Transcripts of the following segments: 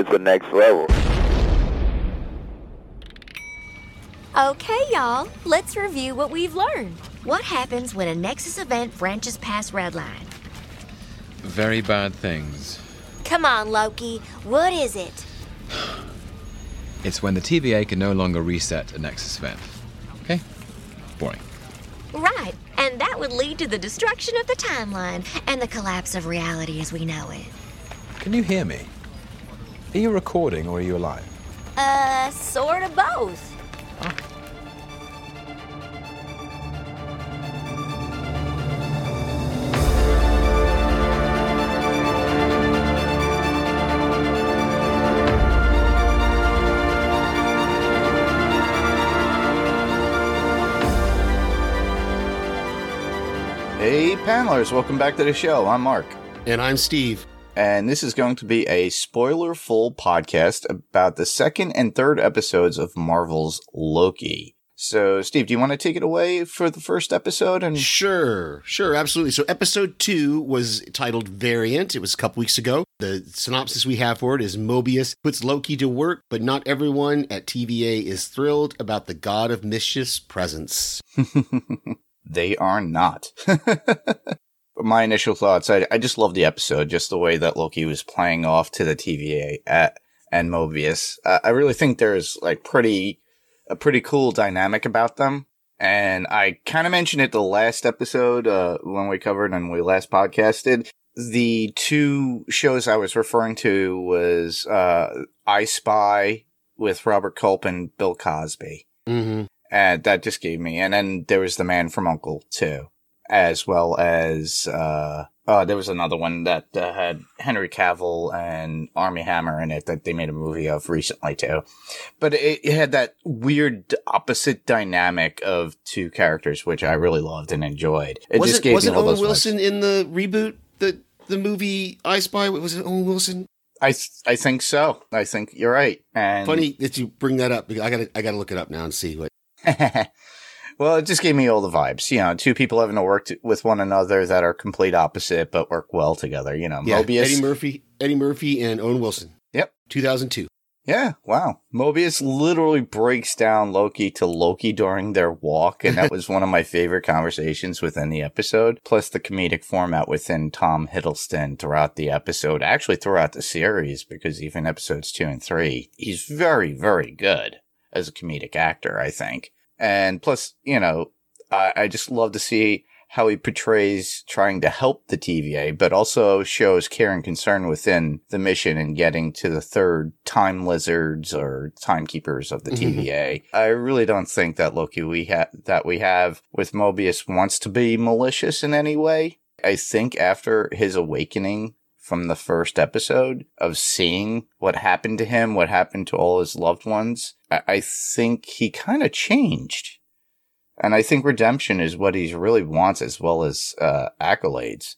it's the next level. Okay, y'all, let's review what we've learned. What happens when a Nexus event branches past Redline? Very bad things. Come on, Loki, what is it? It's when the TVA can no longer reset a Nexus event. Okay? Boring. Right, and that would lead to the destruction of the timeline and the collapse of reality as we know it. Can you hear me? Are you recording or are you alive? Uh, sort of both. Hey, panelers, welcome back to the show. I'm Mark. And I'm Steve. And this is going to be a spoiler full podcast about the second and third episodes of Marvel's Loki. So, Steve, do you want to take it away for the first episode? And Sure, sure, absolutely. So, episode two was titled Variant. It was a couple weeks ago. The synopsis we have for it is Mobius puts Loki to work, but not everyone at TVA is thrilled about the God of Mischief's presence. they are not. My initial thoughts, I, I just love the episode, just the way that Loki was playing off to the TVA at, and Mobius. Uh, I really think there's like pretty, a pretty cool dynamic about them. And I kind of mentioned it the last episode, uh, when we covered and we last podcasted. The two shows I was referring to was, uh, I Spy with Robert Culp and Bill Cosby. Mm-hmm. And that just gave me, and then there was the man from Uncle too, as well as, uh, uh, there was another one that uh, had Henry Cavill and Armie Hammer in it that they made a movie of recently too. But it, it had that weird opposite dynamic of two characters, which I really loved and enjoyed. It was just it, gave wasn't me all Owen those Wilson vibes. in the reboot, the, the movie I Spy? Was it Owen Wilson? I, th- I think so. I think you're right. And Funny that you bring that up. because I gotta, I gotta look it up now and see what. well, it just gave me all the vibes. You know, two people having to work t- with one another that are complete opposite but work well together. You know, Yeah, Mobius. Eddie Murphy, Eddie Murphy, and Owen Wilson. Yep. 2002. yeah, wow. Mobius literally breaks down Loki to Loki during their walk, and that was one of my favorite conversations within the episode. Plus the comedic format within Tom Hiddleston throughout the episode, actually throughout the series, because even episodes two and three, he's very, very good as a comedic actor, I think. And plus, you know, I, I just love to see how he portrays trying to help the TVA, but also shows care and concern within the mission and getting to the third time lizards or timekeepers of the Mhm. TVA. I really don't think that Loki we have that we have with Mobius wants to be malicious in any way. I think after his awakening from the first episode of seeing what happened to him, what happened to all his loved ones, I, I think he kind of changed. And I think redemption is what he really wants as well as uh, accolades.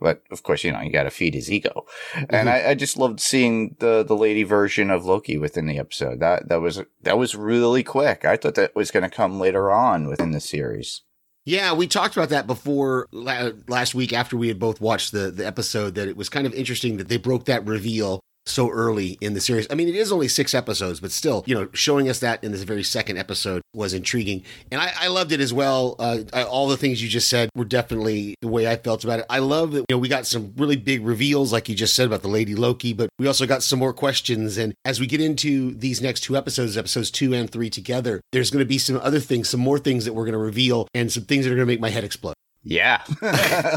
But of course, you know, you got to feed his ego. And I, I just loved seeing the the lady version of Loki within the episode. That that was that was really quick. I thought that was going to come later on within the series. Yeah, we talked about that before last week after we had both watched the, the episode that it was kind of interesting that they broke that reveal so early in the series. I mean, it is only six episodes, but still, you know, showing us that in this very second episode was intriguing. And I, I loved it as well. Uh, I, all the things you just said were definitely the way I felt about it. I love that, you know, we got some really big reveals, like you just said about the Lady Loki, but we also got some more questions. And as we get into these next two episodes, episodes two and three together, there's going to be some other things, some more things that we're going to reveal and some things that are going to make my head explode. Yeah.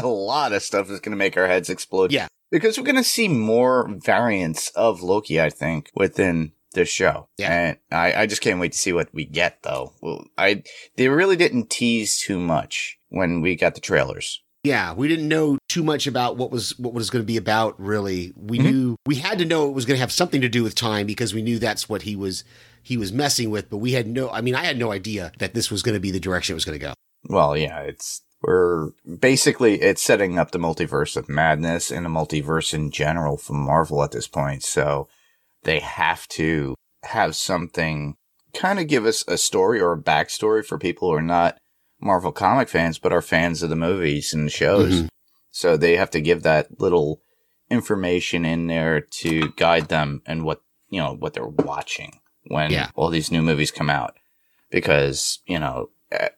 a lot of stuff is going to make our heads explode. Yeah. Because we're going to see more variants of Loki, I think, within this show. Yeah. And I, I just can't wait to see what we get, though. Well, I, they really didn't tease too much when we got the trailers. Yeah, we didn't know too much about what was what was going to be about. Really, we Mhm. knew we had to know it was going to have something to do with time because we knew that's what he was he was messing with. But we had no, I mean, I had no idea that this was going to be the direction it was going to go. Well, yeah, it's, we're basically, it's setting up the multiverse of madness and the multiverse in general for Marvel at this point. So they have to have something kind of give us a story or a backstory for people who are not Marvel comic fans, but are fans of the movies and shows. Mhm. So they have to give that little information in there to guide them and what you know what they're watching when Yeah. all these new movies come out. Because you know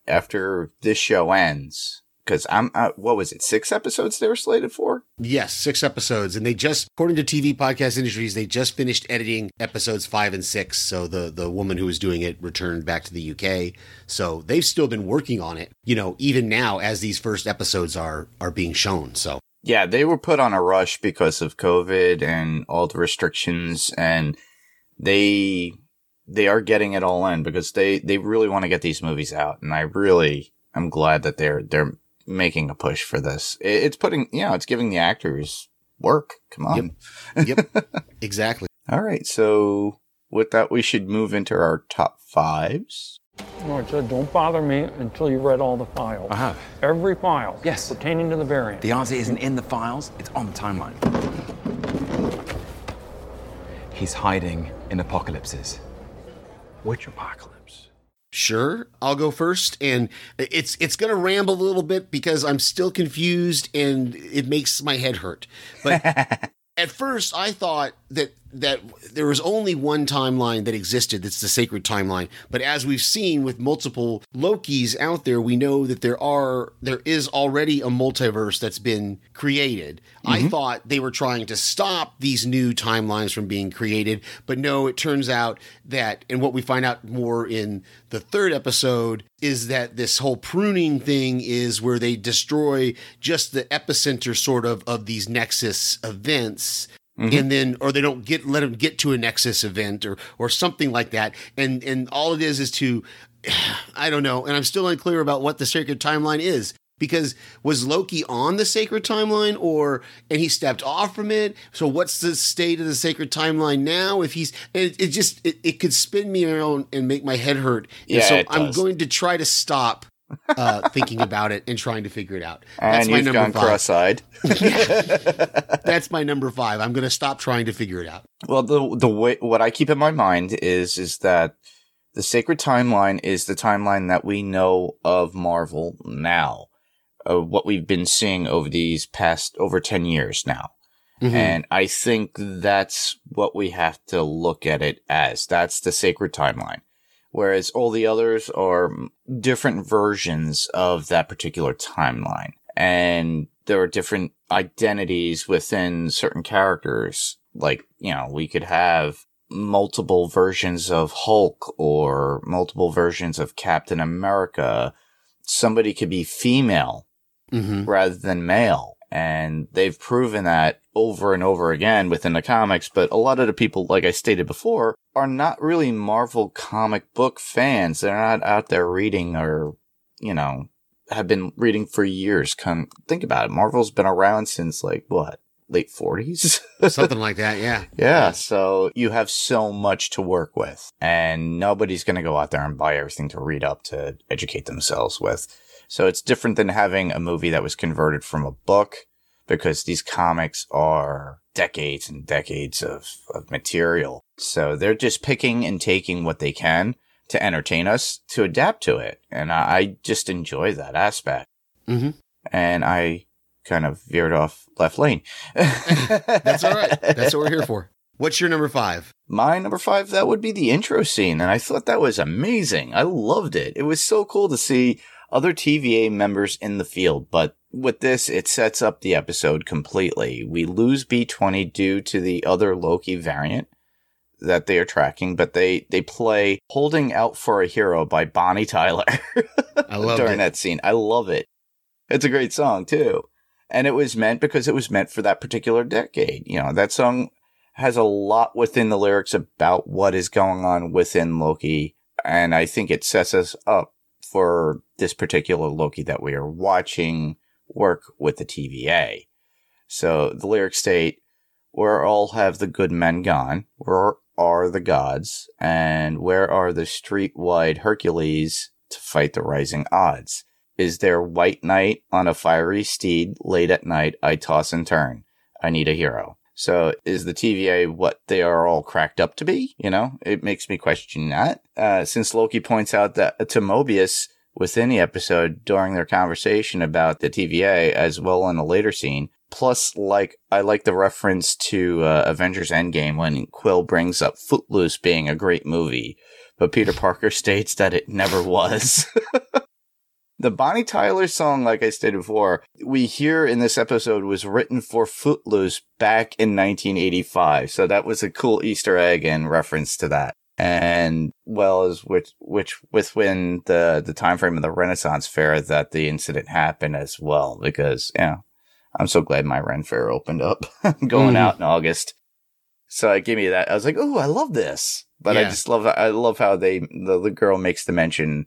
after this show ends, because I'm uh, what was it six episodes they were slated for? Yes, six episodes, and they just, according to TV podcast industries, they just finished editing episodes five and six. So the the woman who was doing it returned back to the UK. So they've still been working on it. You know, even now as these first episodes are are being shown. So Yeah, they were put on a rush because of COVID and all the restrictions, and they they are getting it all in because they they really want to get these movies out, and I really am glad that they're they're making a push for this. It, it's putting you know it's giving the actors work. Come on. yep, exactly. All right, so with that, we should move into our top fives. No, it said, don't bother me until you read all the files. I have. Every file. Yes. Pertaining to the variant. The answer isn't in the files, it's on the timeline. He's hiding in apocalypses. Which apocalypse? Sure, I'll go first, and it's it's gonna ramble a little bit because I'm still confused and it makes my head hurt. But at first, I thought that that there was only one timeline that existed. That's the sacred timeline. But as we've seen with multiple Lokis out there, we know that there are there is already a multiverse that's been created. I mm-hmm. thought they were trying to stop these new timelines from being created, but no, it turns out that, and what we find out more in the third episode is that this whole pruning thing is where they destroy just the epicenter sort of of these nexus events Mm-hmm. and then or they don't get let them get to a nexus event or or something like that. And and all it is is to i don't know and i'm still unclear about what the sacred timeline is. Because was loki on the sacred timeline or and he stepped off from it? So what's the state of the sacred timeline now if he's and it, it just it, it could spin me around and make my head hurt. And Yeah, so i'm going to try to stop uh thinking about it and trying to figure it out And that's my you've number gone five cross-eyed. that's my number five i'm going to stop trying to figure it out Well, the the way what I keep in my mind is is that the sacred timeline is the timeline that we know of Marvel now, uh, what we've been seeing over these past over ten years now, Mhm. and I think that's what we have to look at it as. That's the sacred timeline, whereas all the others are different versions of that particular timeline, and there are different identities within certain characters. Like, you know, we could have multiple versions of Hulk or multiple versions of Captain America. Somebody could be female Mhm. rather than male. And they've proven that over and over again within the comics. But a lot of the people, like I stated before, are not really Marvel comic book fans. They're not out there reading or, you know, have been reading for years. Come think about it. Marvel's been around since like what? Late 40s? something like that yeah Yeah, so you have so much to work with, and nobody's going to go out there and buy everything to read up to educate themselves with. So it's different than having a movie that was converted from a book because these comics are decades and decades of, of material. So they're just picking and taking what they can to entertain us to adapt to it. And I, I just enjoy that aspect. Mhm. And I kind of veered off left lane. That's all right. That's what we're here for. What's your number five? My number five, that would be the intro scene. And I thought that was amazing. I loved it. It was so cool to see other TVA members in the field. But with this, it sets up the episode completely. We lose B20 due to the other Loki variant that they are tracking, but they, they play Holding Out for a Hero by Bonnie Tyler I love during it. that scene. I love it. It's a great song too. And it was meant because it was meant for that particular decade. You know, that song has a lot within the lyrics about what is going on within Loki. And I think it sets us up for this particular Loki that we are watching work with the TVA. So the lyrics state, where all have the good men gone? Where are the gods? And where are the street-wide Hercules to fight the rising odds? Is there white knight on a fiery steed? Late at night, I toss and turn. I need a hero. So is the TVA what they are all cracked up to be? You know, it makes me question that. Uh, since Loki points out that to Mobius within the episode during their conversation about the TVA as well in a later scene, Plus, like, I like the reference to uh, Avengers Endgame when Quill brings up Footloose being a great movie, but Peter Parker states that it never was. the Bonnie Tyler song, like I stated before, we hear in this episode was written for Footloose back in 1985. So that was a cool Easter egg and reference to that. And well as which, which within the, the time frame of the Renaissance Fair that the incident happened as well, because, yeah, I'm so glad my Ren Fair opened up going Mhm. out in August. So it gave me that. I was like, oh, I love this. But I just love, I love how they, the, the girl makes the mention.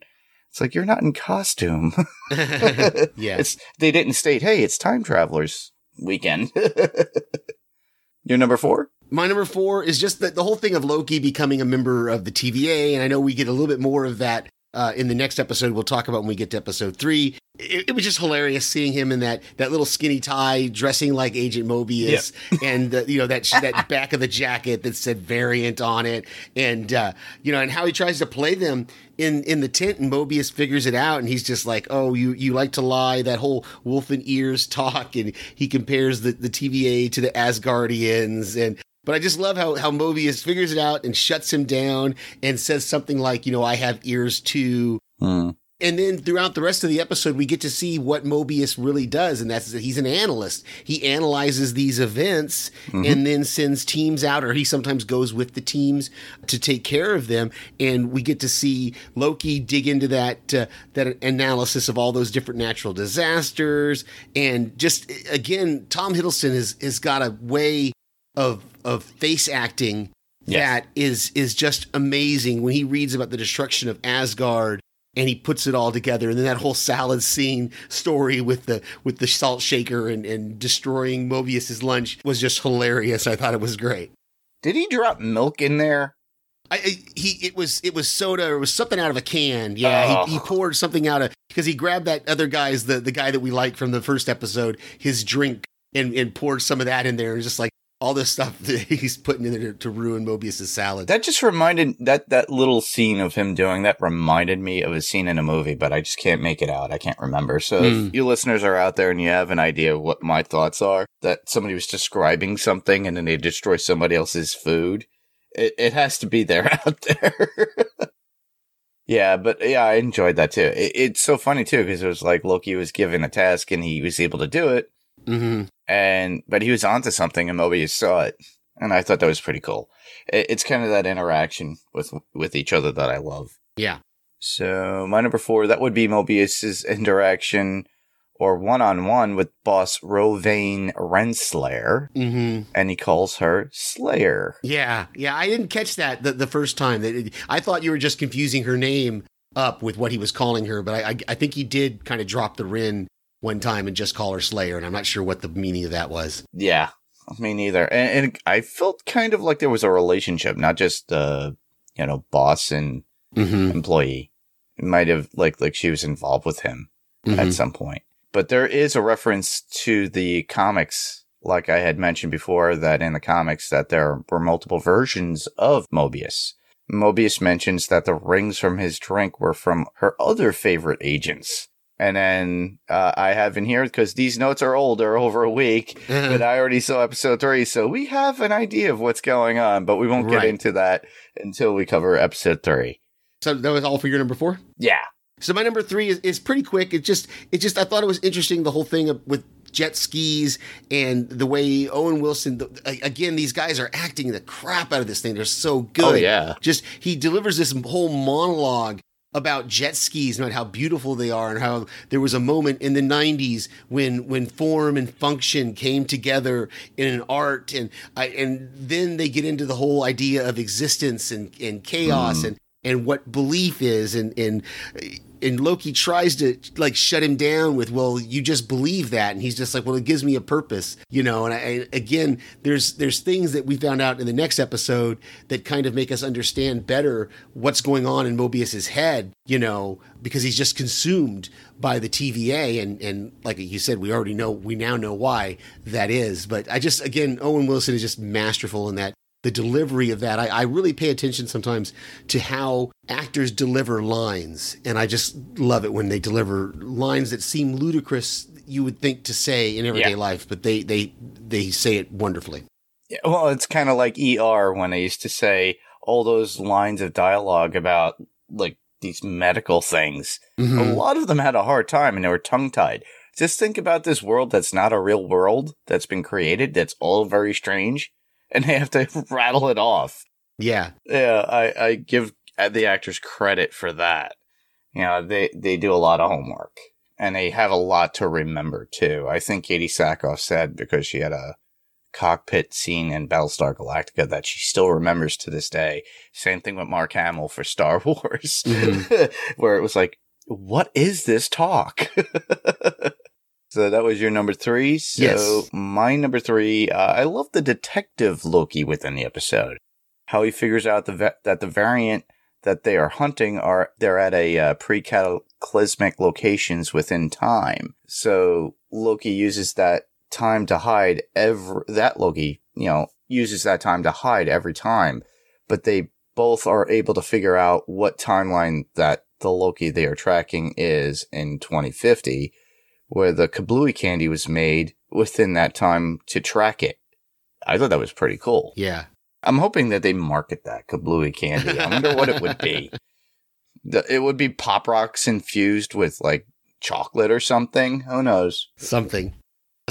It's like, you're not in costume. yeah. It's, they didn't state, hey, it's time travelers weekend. You're number four? My number four is just the, the whole thing of Loki becoming a member of the TVA. And I know we get a little bit more of that uh, in the next episode. We'll talk about when we get to episode three. It, it was just hilarious seeing him in that, that little skinny tie, dressing like Agent Mobius, and uh, you know that that back of the jacket that said variant on it, and uh, you know, and how he tries to play them in in the tent, and Mobius figures it out, and he's just like, "Oh, you you like to lie." That whole wolf and ears talk, and he compares the the TVA to the Asgardians, and but I just love how, how Mobius figures it out and shuts him down and says something like, you know, I have ears too. Hmm. And then throughout the rest of the episode, we get to see what Mobius really does. And that's that he's an analyst. He analyzes these events and then sends teams out, or he sometimes goes with the teams to take care of them. And we get to see Loki dig into that, uh, that analysis of all those different natural disasters. And just again, Tom Hiddleston has, has got a way of, of face acting Yes. that is is just amazing when he reads about the destruction of Asgard and he puts it all together and then that whole salad scene story with the with the salt shaker and, and destroying Mobius's lunch was just hilarious. I thought it was great. Did he drop milk in there? I, I he it was it was soda or it was something out of a can. Yeah, Oh. he, he oh. poured something out of because he grabbed that other guy's the the guy that we like from the first episode his drink and and poured some of that in there and just like all this stuff that he's putting in there to, to ruin Mobius's salad. That just reminded that that little scene of him doing that reminded me of a scene in a movie, but I just can't make it out. I can't remember. So Hmm. if you listeners are out there and you have an idea of what my thoughts are, that somebody was describing something and then they destroy somebody else's food, it, it has to be there out there. yeah, but yeah, I enjoyed that too. It, it's so funny too because it was like Loki was given a task and he was able to do it, hmm and but he was onto something and Mobius saw it, and I thought that was pretty cool. It, it's kind of that interaction with with each other that I love. Yeah. So my number four that would be Mobius's interaction or one on one with boss Ravonna Renslayer, hmm and he calls her Slayer. Yeah, yeah. I didn't catch that the, the first time. That I thought you were just confusing her name up with what he was calling her, but I, I, I think he did kind of drop the Rin one time and just call her Slayer, and I'm not sure what the meaning of that was. Yeah, me neither. And, and I felt kind of like there was a relationship, not just uh, you know boss and Mm-hmm. employee. It might have like like she was involved with him. Mm-hmm. at some point. But there is a reference to the comics, like I had mentioned before, that in the comics that there were multiple versions of Mobius. Mobius mentions that the rings from his drink were from her other favorite agents. And then uh, I have in here because these notes are old, they're over a week, but I already saw episode three, so we have an idea of what's going on, but we won't get Right. into that until we cover episode three. So that was all for your number four. Yeah, So my number three is, is pretty quick. It just it just I thought it was interesting the whole thing of- with jet skis and the way Owen Wilson the, a- again these guys are acting the crap out of this thing. They're so good. Oh, yeah. Just he delivers this whole monologue about jet skis and about how beautiful they are and how there was a moment in the 90s when when form and function came together in an art and I, and then they get into the whole idea of existence and, and chaos mm-hmm. and and what belief is and and and Loki tries to like shut him down with well you just believe that and he's just like well it gives me a purpose you know? And I, again there's there's things that we found out in the next episode that kind of make us understand better what's going on in Mobius's head you know because he's just consumed by the TVA and and like you said we already know we now know why that is. But I just again Owen Wilson is just masterful in that the delivery of that. I, I really pay attention sometimes to how actors deliver lines, and I just love it when they deliver lines that seem ludicrous you would think to say in everyday Yeah. life, but they they they say it wonderfully. Yeah, well, it's kind of like ER when I used to say all those lines of dialogue about like these medical things. A Mhm. lot of them had a hard time and they were tongue tied. Just think about this world that's not a real world that's been created, that's all very strange, and they have to rattle it off. Yeah, Yeah, I, I give the actors credit for that. You know, they, they do a lot of homework and they have a lot to remember too. I think Katee Sackhoff said because she had a cockpit scene in Battlestar Galactica that she still remembers to this day. Same thing with Mark Hamill for Star Wars, mm-hmm. where it was like, what is this talk? so that was your number three. So Yes. my number three, uh, I love the detective Loki within the episode. How he figures out the va- that the variant that they are hunting are they're at a uh, pre-cataclysmic locations within time. So Loki uses that time to hide every that Loki, you know, uses that time to hide every time, but they both are able to figure out what timeline that the Loki they are tracking is in 2050, where the Kablooie candy was made within that time to track it. I thought that was pretty cool. yeah. I'm hoping that they market that Kablooie candy. I wonder what it would be. The, it would be Pop Rocks infused with like chocolate or something. Who knows? Something.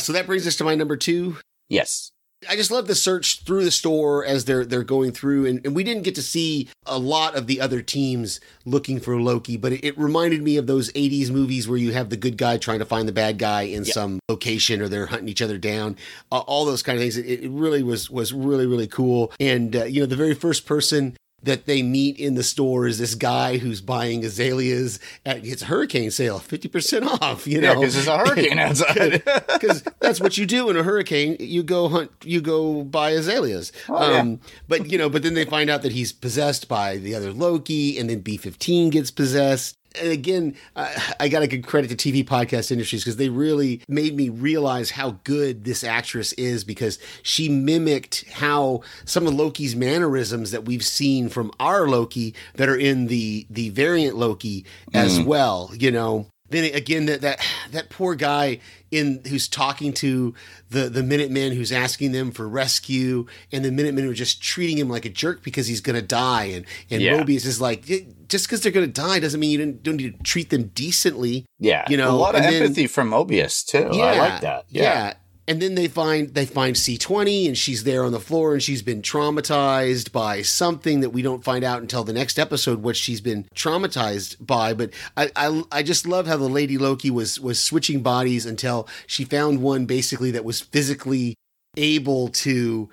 So that brings us to my number two. Yes. I just love the search through the store as they're they're going through, and, and we didn't get to see a lot of the other teams looking for Loki, but it, it reminded me of those '80s movies where you have the good guy trying to find the bad guy in Yeah. some location, or they're hunting each other down. Uh, all those kind of things. It, it really was was really really cool. And uh, you know, the very first person that they meet in the store is this guy who's buying azaleas at it's a hurricane sale, fifty percent off. You know, because there's a hurricane outside. because that's what you do in a hurricane. You go hunt, you go buy azaleas. Oh, yeah. um, but you know, but then they find out that he's possessed by the other Loki, and then B fifteen gets possessed. And again, I, I got to give credit to TV podcast industries because they really made me realize how good this actress is because she mimicked how some of Loki's mannerisms that we've seen from our Loki that are in the the variant Loki as mm. well. You know, then again that that that poor guy in who's talking to the the Minutemen who's asking them for rescue, and the Minutemen are just treating him like a jerk because he's gonna die, and and Yeah. Mobius is like, "Eh, just because they're gonna die doesn't mean you don't, don't need to treat them decently. yeah. You know, a lot of and then- empathy from Mobius too. I like that. Yeah. And then they find they find C20 and she's there on the floor and she's been traumatized by something that we don't find out until the next episode what she's been traumatized by. But I I, I just love how the Lady Loki was was switching bodies until she found one basically that was physically able to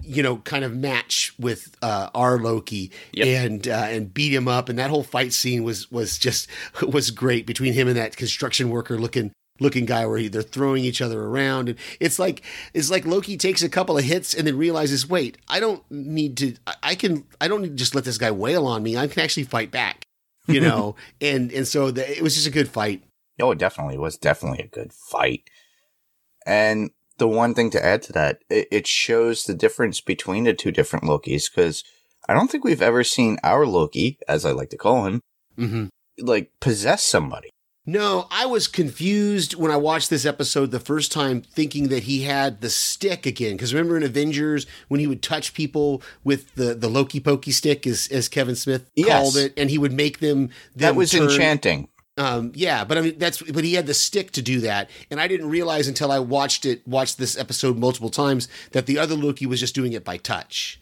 you know kind of match with uh, our Loki Yep. and uh, and beat him up and that whole fight scene was was just was great between him and that construction worker looking looking guy where he, they're throwing each other around and it's like it's like Loki takes a couple of hits and then realizes wait I don't need to I- can I don't need to just let this guy wail on me I can actually fight back you know and and so the, it was just a good fight Oh, it definitely was definitely a good fight. And the one thing to add to that, it, it shows the difference between the two different Lokis because I don't think we've ever seen our Loki, as I like to call him, mm-hmm. like possess somebody. No, I was confused when I watched this episode the first time, thinking that he had the stick again. Because remember in Avengers when he would touch people with the the Loki pokey stick, as as Kevin Smith Yes. called it, and he would make them. That was turn- enchanting. Um, yeah, but I mean that's but he had the stick to do that, and I didn't realize until I watched it watched this episode multiple times that the other Loki was just doing it by touch.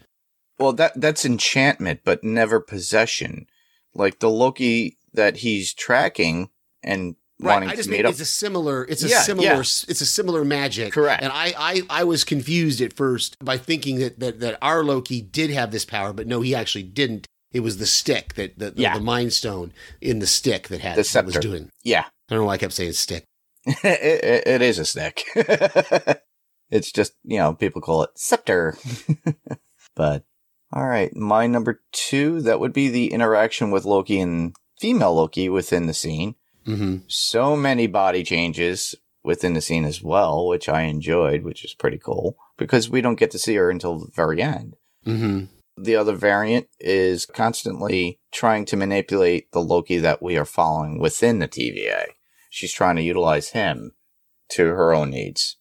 Well, that that's enchantment, but never possession. Like the Loki that he's tracking and Right. wanting I just to mean meet up. it's a similar it's a Yeah, similar yeah. it's a similar magic. Correct. And I, I I was confused at first by thinking that, that that our Loki did have this power, but no, he actually didn't. It was the stick that the, the, Yeah. the mind stone in the stick that had The that was doing. Yeah, I don't know why I kept saying stick. it, it, it is a stick. it's just, you know, people call it scepter. but, all right, my number two, that would be the interaction with Loki and female Loki within the scene. Mm-hmm. So many body changes within the scene as well, which I enjoyed, which is pretty cool because we don't get to see her until the very end. Mm-hmm. The other variant is constantly trying to manipulate the Loki that we are following within the TVA. She's trying to utilize him to her own needs.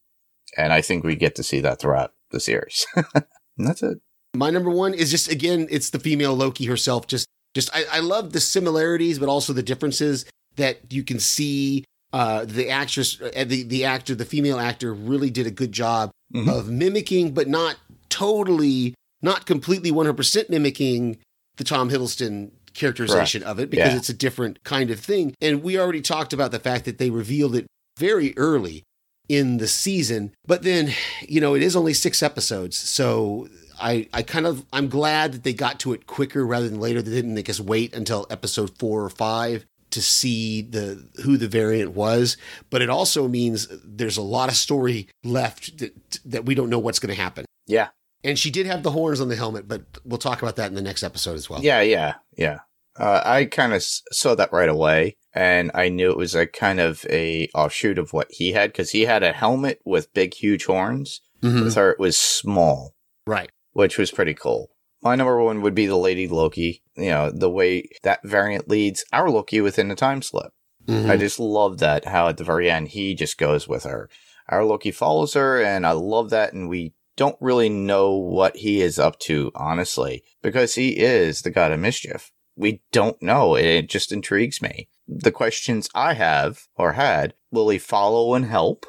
And I think we get to see that throughout the series. and that's it. My number one is just again, it's the female Loki herself. Just, just I, I love the similarities, but also the differences that you can see. Uh, the actress, uh, the the actor, the female actor, really did a good job Mhm. of mimicking, but not totally, not completely one hundred percent mimicking the Tom Hiddleston characterization of it because Yeah. it's a different kind of thing. And we already talked about the fact that they revealed it very early in the season, but then you know it is only six episodes, so I I kind of I'm glad that they got to it quicker rather than later. They didn't make us wait until episode four or five to see the who the variant was. But it also means there's a lot of story left that that we don't know what's going to happen. Yeah. And she did have the horns on the helmet, but we'll talk about that in the next episode as well. Yeah, yeah, yeah. Uh, I kind of s- saw that right away, and I knew it was a kind of a offshoot of what he had because he had a helmet with big, huge horns. Mhm. With her, it was small, Right. which was pretty cool. My number one would be the Lady Loki. You know, the way that variant leads our Loki within the time slip. Mhm. I just love that how at the very end he just goes with her. Our Loki follows her, and I love that. And we don't really know what he is up to, honestly, because he is the god of mischief. We don't know. It just intrigues me. The questions I have or had will he follow and help,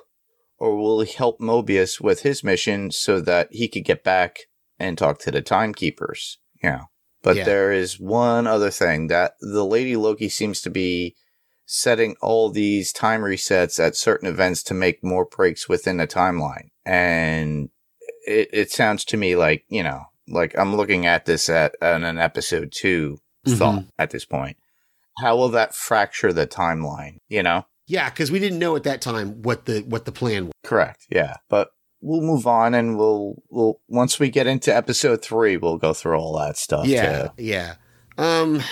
or will he help Mobius with his mission so that he could get back and talk to the timekeepers? Yeah. But Yeah. there is one other thing that the Lady Loki seems to be setting all these time resets at certain events to make more breaks within the timeline. And it, it sounds to me like, you know, like I'm looking at this at, at an episode 2 Mhm. thought at this point. How will that fracture the timeline? You know? Yeah, because we didn't know at that time what the what the plan was. Correct. Yeah. But we'll move on and we'll, we'll, once we get into episode three, we'll go through all that stuff. Yeah, too. yeah. Um,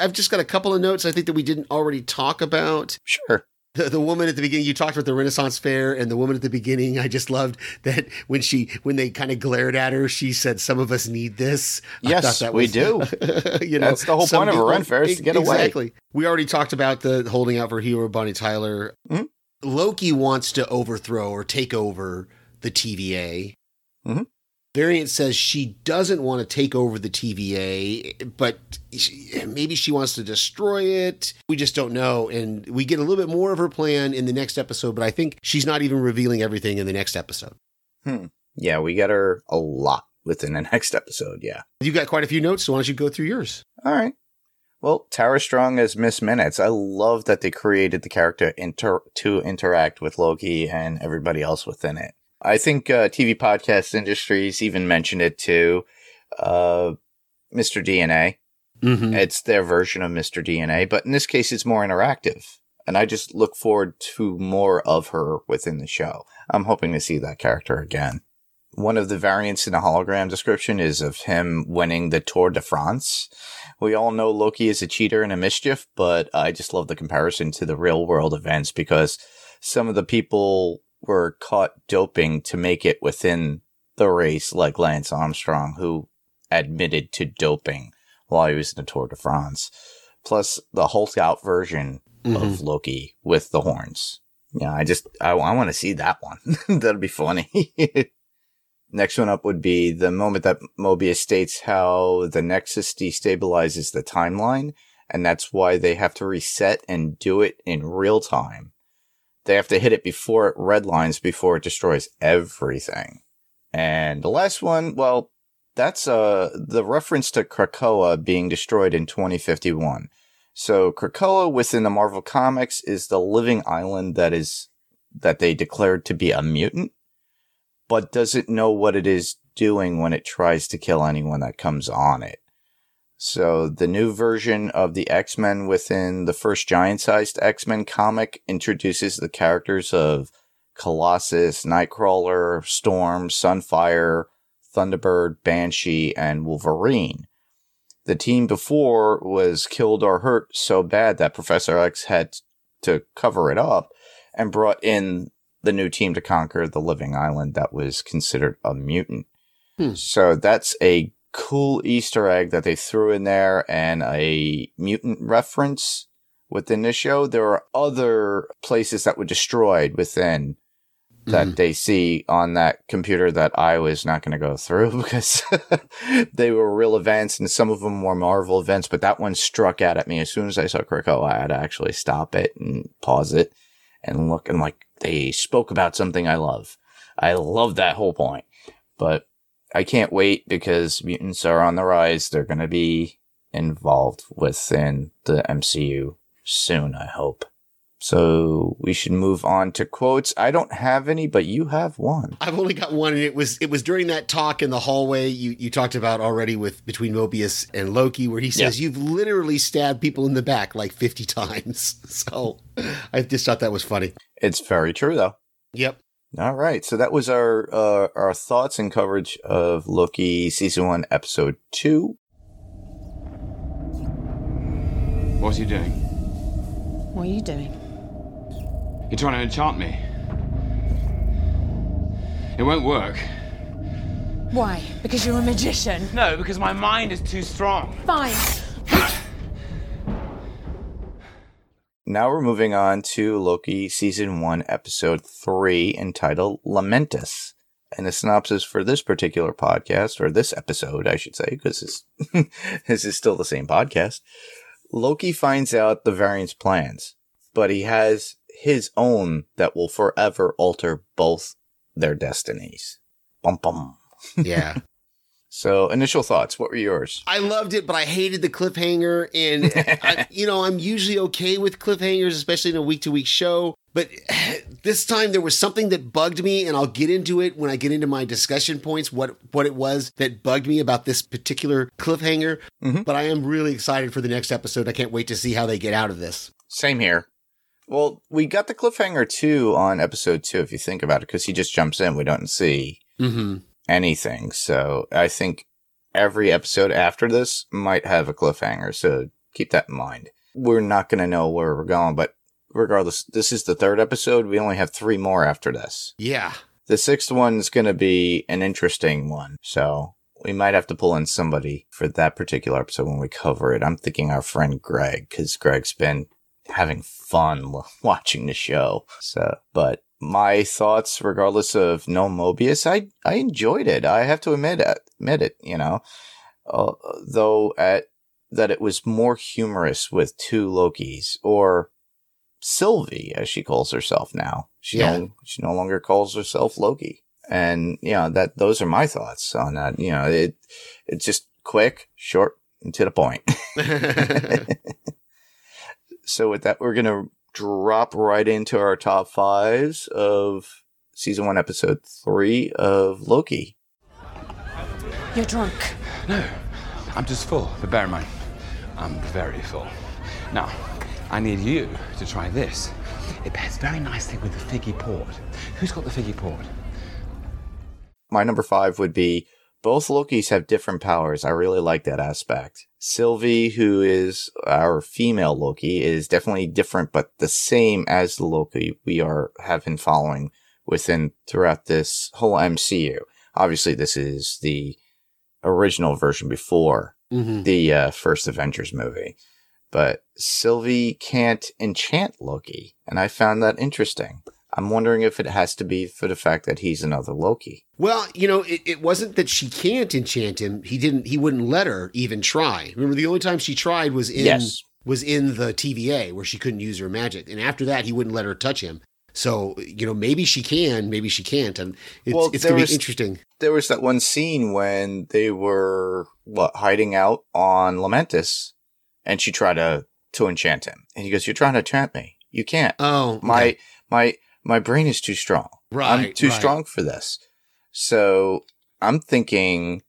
I've just got a couple of notes I think that we didn't already talk about. Sure. The, the woman at the beginning, you talked about the Renaissance Fair, and the woman at the beginning. I just loved that when she when they kind of glared at her, she said, "Some of us need this." I Yes, thought that we was- do. you know, That's the whole point of a Ren Fair is to get away. Exactly. We already talked about the holding out for hero Bonnie Tyler. Mhm. Loki wants to overthrow or take over the TVA. Mhm. Variant says she doesn't want to take over the TVA, but she, maybe she wants to destroy it. We just don't know. And we get a little bit more of her plan in the next episode, but I think she's not even revealing everything in the next episode. Hmm. Yeah. We get her a lot within the next episode. Yeah. You got quite a few notes, so why don't you go through yours? All right. Well, Tara Strong as Miss Minutes. I love that they created the character inter- to interact with Loki and everybody else within it. I think uh, TV podcast industries even mentioned it too. Uh, Mr. DNA. Mm-hmm. It's their version of Mr. DNA, but in this case, it's more interactive. And I just look forward to more of her within the show. I'm hoping to see that character again. One of the variants in the hologram description is of him winning the Tour de France. We all know Loki is a cheater and a mischief, but I just love the comparison to the real world events because some of the people were caught doping to make it within the race, like Lance Armstrong, who admitted to doping while he was in the Tour de France. Plus the Hulk out version Mm-hmm. of Loki with the horns. Yeah, I just, I, I want to see that one. That'd be funny. Next one up would be the moment that Mobius states how the Nexus destabilizes the timeline, and that's why they have to reset and do it in real time. They have to hit it before it redlines before it destroys everything. And the last one, well, that's uh the reference to Krakoa being destroyed in 2051. So Krakoa within the Marvel comics is the living island that is that they declared to be a mutant, but doesn't know what it is doing when it tries to kill anyone that comes on it. So the new version of the X-Men within the first giant-sized X-Men comic introduces the characters of Colossus, Nightcrawler, Storm, Sunfire, Thunderbird, Banshee, and Wolverine. The team before was killed or hurt so bad that Professor X had to cover it up and brought in the new team to conquer the living island that was considered a mutant. Hmm. So that's a cool Easter egg that they threw in there and a mutant reference within this show. There are other places that were destroyed within that Mhm. they see on that computer that I was not going to go through because they were real events and some of them were Marvel events, but that one struck out at me as soon as I saw Krakoa. I had to actually stop it and pause it and look and like they spoke about something I love. I love that whole point, but I can't wait because mutants are on the rise. They're going to be involved within the MCU soon, I hope. So we should move on to quotes. I don't have any, but you have one. I've only got one, and it was it was during that talk in the hallway you you talked about already with between Mobius and Loki, where he says you've literally stabbed people in the back like fifty times. So I just thought that was funny. It's very true, though. Yep. All right, so that was our uh, our thoughts and coverage of Loki season one, episode two. What are you doing? What are you doing? You're trying to enchant me. It won't work. Why? Because you're a magician. No, because my mind is too strong. Fine. Now we're moving on to Loki season one, episode three, entitled Lamentis. And the synopsis for this particular podcast, or this episode, I should say, because this, this is still the same podcast. Loki finds out the variant's plans, but he has his own that will forever alter both their destinies. Bum bum. Yeah. So, initial thoughts. What were yours? I loved it, but I hated the cliffhanger. And, I, you know, I'm usually okay with cliffhangers, especially in a week to week show. But this time there was something that bugged me, and I'll get into it when I get into my discussion points, what, what it was that bugged me about this particular cliffhanger. Mhm. But I am really excited for the next episode. I can't wait to see how they get out of this. Same here. Well, we got the cliffhanger too on episode two, if you think about it, because he just jumps in. We don't see Mm-hmm. Anything. So I think every episode after this might have a cliffhanger. So keep that in mind. We're not going to know where we're going, but regardless, this is the third episode. We only have three more after this. Yeah. The sixth one's going to be an interesting one. So we might have to pull in somebody for that particular episode when we cover it. I'm thinking our friend Greg, because Greg's been having fun watching the show. So, but my thoughts, regardless of no Mobius, I I enjoyed it. I have to admit it. Admit it. You know, uh, though at that it was more humorous with two Lokis or Sylvie, as she calls herself now. She Yeah. no, she no longer calls herself Loki. And you know that those are my thoughts on that. You know, it it's just quick, short, and to the point. so with that, we're gonna drop right into our top fives of season one, episode three of Loki. You're drunk. No, I'm just full. But bear in mind, I'm very full. Now, I need you to try this. It pairs very nicely with the figgy port. Who's got the figgy port? My number five would be both Lokis have different powers. I really like that aspect. Sylvie, who is our female Loki, is definitely different, but the same as the Loki we are have been following within throughout this whole MCU. Obviously, this is the original version before mm-hmm. the uh, first Avengers movie. But Sylvie can't enchant Loki, and I found that interesting. I'm wondering if it has to be for the fact that he's another Loki. Well, you know, it, it wasn't that she can't enchant him. He didn't. He wouldn't let her even try. Remember, the only time she tried was in Yes. was in the TVA where she couldn't use her magic, and after that, he wouldn't let her touch him. So, you know, maybe she can, maybe she can't, and it's, Well, it's going to was- be interesting. There was that one scene when they were what hiding out on Lamentis, and she tried to to enchant him, and he goes, "You're trying to enchant me. You can't. Oh, my okay. my my brain is too strong. I'm too right. strong for this." So I'm thinking,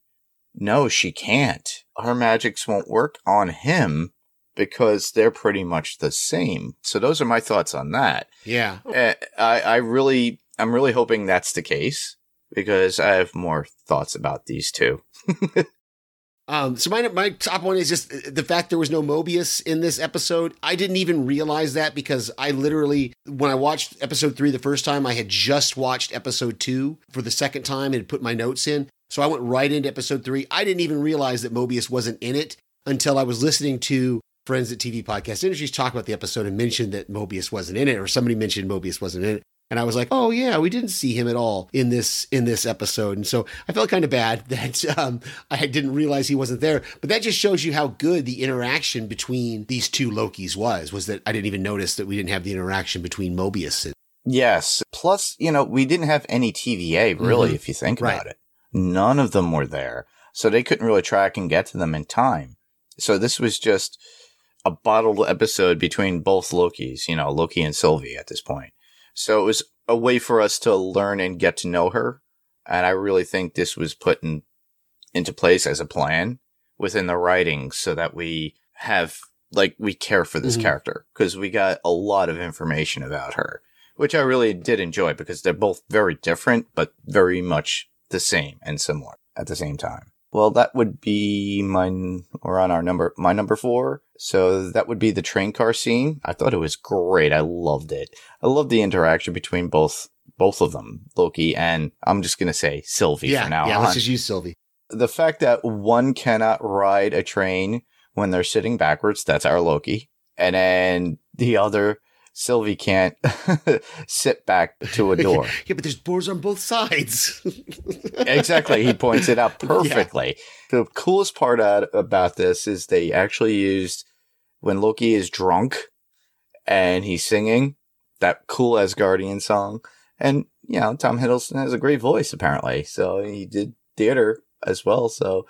no, she can't. Her magics won't work on him because they're pretty much the same. So those are my thoughts on that. yeah. Uh, I, I really, I'm really hoping that's the case because I have more thoughts about these two. Um, so my my top one is just the fact there was no Mobius in this episode. I didn't even realize that because I literally, when I watched episode three the first time, I had just watched episode two for the second time and put my notes in. So I went right into episode three. I didn't even realize that Mobius wasn't in it until I was listening to Friends at TV Podcast Industries talk about the episode and mentioned that Mobius wasn't in it, or somebody mentioned Mobius wasn't in it. And I was like, oh yeah, we didn't see him at all in this in this episode, and so I felt kind of bad that um, I didn't realize he wasn't there. But that just shows you how good the interaction between these two Lokis was. Was that I didn't even notice that we didn't have the interaction between Mobius and Yes. Plus, you know, we didn't have any TVA really, Mhm. if you think Right. about it. None of them were there. So they couldn't really track and get to them in time. So this was just a bottled episode between both Lokis, you know, Loki and Sylvie at this point. So it was a way for us to learn and get to know her. And I really think this was put in, into place as a plan within the writing so that we have, like, we care for this Mhm. character because we got a lot of information about her which I really did enjoy because they're both very different, but very much the same and similar at the same time. Well, that would be my, we're on our number, my number four. So that would be the train car scene. I thought it was great. I loved it. I loved the interaction between both, both of them, Loki and I'm just going to say Sylvie yeah, for now yeah. on Let's just use Sylvie. the fact that one cannot ride a train when they're sitting backwards, that's our Loki. And then the other, Sylvie can't sit back to a door. yeah, but there's doors on both sides. exactly. He points it out perfectly. The coolest part about this is they actually used when Loki is drunk and he's singing that cool Asgardian song. And, you know, Tom Hiddleston has a great voice apparently. So he did theater as well. So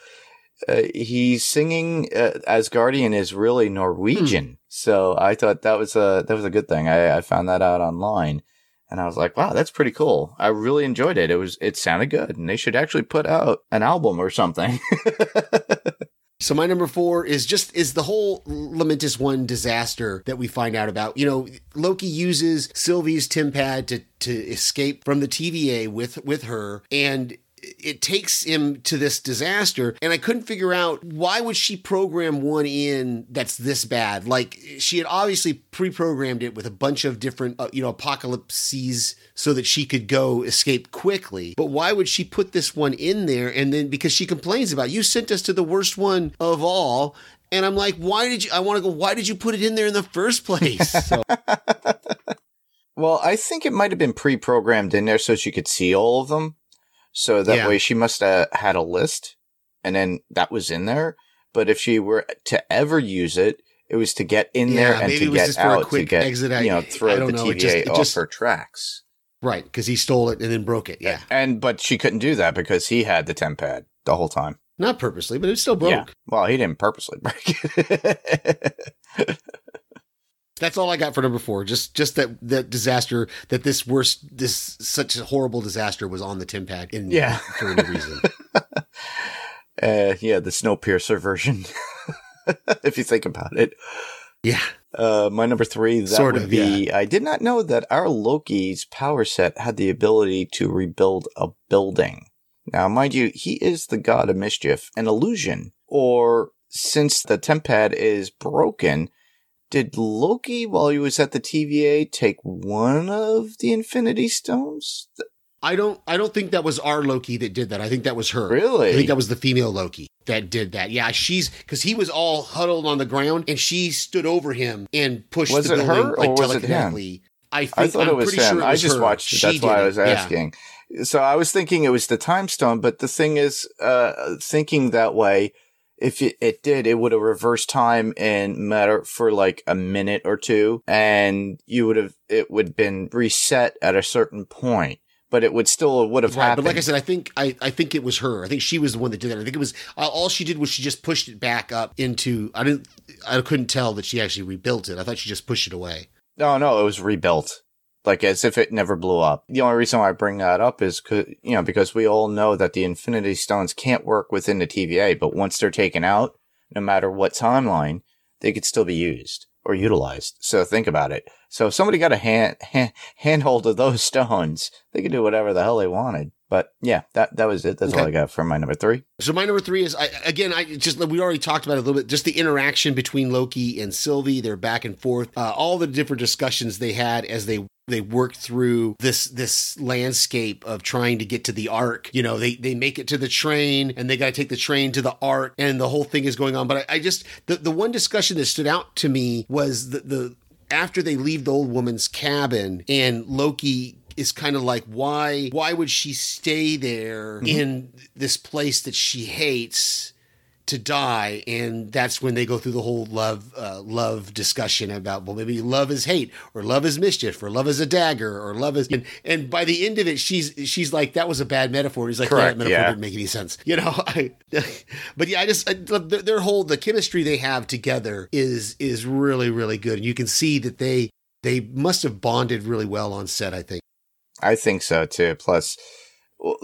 uh, he's singing uh, Asgardian is really Norwegian. So I thought that was a that was a good thing. I, I found that out online. And I was like, wow, that's pretty cool. I really enjoyed it. It was, it sounded good and they should actually put out an album or something. So my number four is just is the whole Lamentis One disaster that we find out about. You know, Loki uses Sylvie's TemPad to to escape from the TVA with with her, and it takes him to this disaster. And I couldn't figure out why would she program one in that's this bad. Like she had obviously pre-programmed it with a bunch of different uh, you know apocalypses so that she could go escape quickly. But why would she put this one in there? And then because she complains about you sent us to the worst one of all. And I'm like, why did you? I want to go. Why did you put it in there in the first place? So well, I think it might have been pre programmed in there so she could see all of them. So that Yeah. way she must have had a list and then that was in there. But if she were to ever use it, it was to get in there and to get just for a out to get, exit out. you know, throw the know, TVA it just- it off just- her tracks. right, because he stole it and then broke it. Yeah, And, but she couldn't do that because he had the TemPad the whole time. not purposely, but it still broke. Yeah. Well, he didn't purposely break it. That's all I got for number four. Just just that that disaster that this worst this such a horrible disaster was on the TemPad in Yeah. for any reason. uh, yeah, the Snowpiercer version. if you think about it. yeah. Uh, my number three, that Sort would of, be, I did not know that our Loki's power set had the ability to rebuild a building. Now, mind you, he is the god of mischief and illusion. Or, since the TemPad is broken, did Loki, while he was at the TVA, take one of the Infinity Stones? I don't I don't think that was our Loki that did that. I think that was her. Really? I think that was the female Loki that did that. Yeah, she's because he was all huddled on the ground and she stood over him and pushed Was the it building her like or was it him? I think I thought I'm it was pretty him. sure it I just her. watched it. She That's why I was Yeah. asking. So I was thinking it was the time stone, but the thing is, uh, thinking that way, if it, it did, it would have reversed time and matter for like a minute or two, and you would have it would have been reset at a certain point, but it would still would have Right, happened. but like I said, I think I, I think it was her. I think she was the one that did that. I think it was uh, all she did was she just pushed it back up into. I didn't. I couldn't tell that she actually rebuilt it. I thought she just pushed it away. No, no, it was rebuilt. Like as if it never blew up. The only reason why I bring that up is, you know, because we all know that the Infinity Stones can't work within the TVA, but once they're taken out, no matter what timeline, they could still be used or utilized. So think about it. So if somebody got a hand, hand handhold of those stones, they could do whatever the hell they wanted. But yeah, that that was it. That's all I got for my number three. So my number three is I, again I just we already talked about it a little bit. Just the interaction between Loki and Sylvie, their back and forth, uh, all the different discussions they had as they they worked through this this landscape of trying to get to the ark. You know, they they make it to the train and they got to take the train to the ark, and the whole thing is going on. But I, I just the the one discussion that stood out to me was the the after they leave the old woman's cabin and Loki is kind of like why why would she stay there in this place that she hates to die? And that's when they go through the whole love uh, love discussion about well maybe love is hate or love is mischief or love is a dagger or love is and, and by the end of it she's she's like that was a bad metaphor. He's like Correct, that metaphor yeah. didn't make any sense. You know I, but yeah i just I, their their whole the chemistry they have together is is really really good. And you can see that they they must have bonded really well on set i think I think so too. Plus,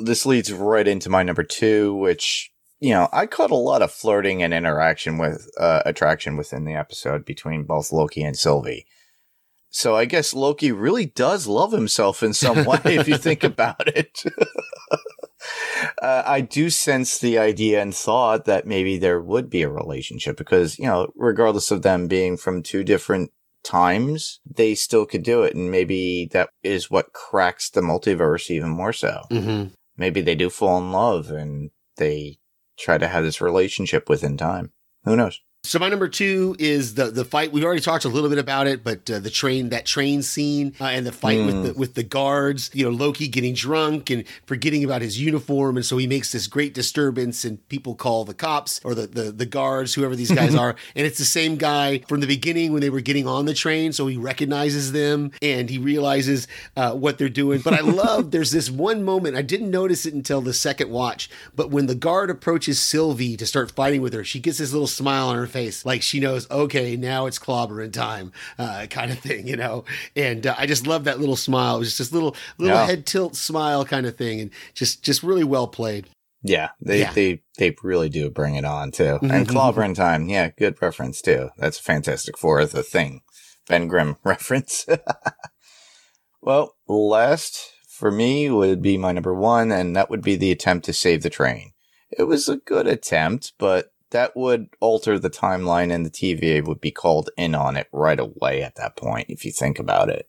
this leads right into my number two, which you know I caught a lot of flirting and interaction with uh, attraction within the episode between both Loki and Sylvie. So I guess Loki really does love himself in some way if you think about it. uh, I do sense the idea and thought that maybe there would be a relationship because, you know, regardless of them being from two different times, they still could do it. And maybe that is what cracks the multiverse even more so. mm-hmm. Maybe they do fall in love and they try to have this relationship within time. Who knows? So my number two is the the fight. We've already talked a little bit about it, but uh, the train that train scene uh, and the fight with the with the guards. You know, Loki getting drunk and forgetting about his uniform, and so he makes this great disturbance, and people call the cops or the the, the guards, whoever these guys are, and it's the same guy from the beginning when they were getting on the train. So he recognizes them and he realizes uh, what they're doing. But I love there's this one moment I didn't notice it until the second watch, but when the guard approaches Sylvie to start fighting with her, she gets this little smile on her face, like she knows, okay, now it's clobbering time, uh, kind of thing, you know. And uh, I just love that little smile. It was just this little little Yeah. head tilt smile kind of thing, and just just really well played. Yeah, they Yeah. they they really do bring it on too. And Clobbering Time, yeah, good reference too. That's Fantastic Four, the thing, Ben Grimm reference. well, last for me would be my number one, and that would be the attempt to save the train. It was a good attempt, but that would alter the timeline, and the TVA would be called in on it right away at that point. If you think about it,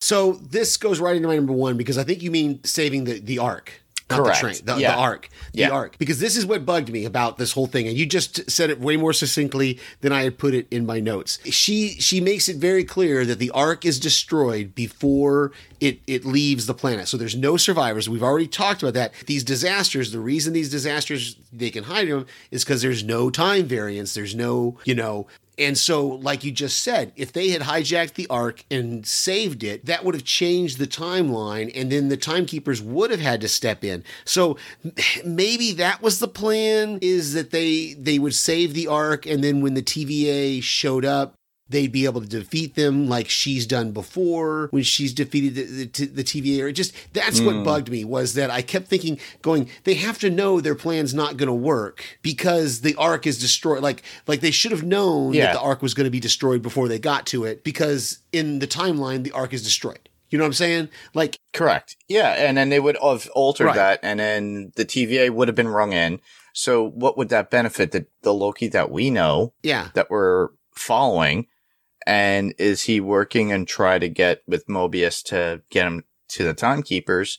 So this goes right into my number one because I think you mean saving the the ark. Not Correct. the train, the, Yeah. the ark, the Yeah. ark. Because this is what bugged me about this whole thing, and you just said it way more succinctly than I had put it in my notes. She she makes it very clear that the ark is destroyed before it it leaves the planet. So there's no survivors. We've already talked about that. These disasters, the reason these disasters they can hide them is because there's no time variance. There's no you know and so, like you just said, if they had hijacked the Ark and saved it, that would have changed the timeline, and then the timekeepers would have had to step in. So maybe that was the plan: is that they they would save the Ark, and then when the TVA showed up. They'd be able to defeat them like she's done before when she's defeated the, the, the TVA. Or just that's what hmm. bugged me was that I kept thinking, going, they have to know their plan's not going to work because the Ark is destroyed. Like, like they should have known Yeah. that the Ark was going to be destroyed before they got to it because in the timeline the Ark is destroyed. You know what I'm saying? Like, Correct. Yeah, and then they would have altered Right. that, and then the TVA would have been rung in. So, what would that benefit the, the Loki that we know yeah, that we're following? And is he working and try to get with Mobius to get him to the timekeepers,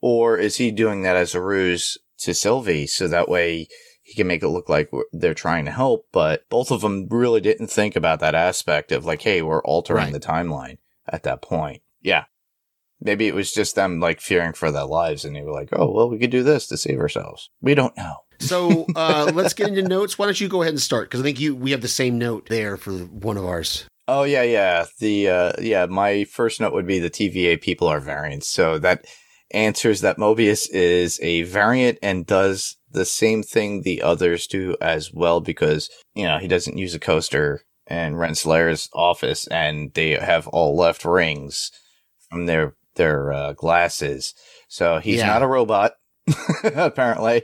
or is he doing that as a ruse to Sylvie so that way he can make it look like they're trying to help? But both of them really didn't think about that aspect of like, hey, we're altering Right. the timeline at that point. Yeah. Maybe it was just them like fearing for their lives and they were like, oh, well, we could do this to save ourselves. We don't know. So uh, let's get into notes. Why don't you go ahead and start? Because I think you we have the same note there for one of ours. Oh yeah, yeah. The uh yeah, my first note would be the TVA people are variants. So that answers that Mobius is a variant and does the same thing the others do as well because, you know, he doesn't use a coaster in Renslayer's office and they have all left rings from their their uh, glasses. So he's Yeah. not a robot apparently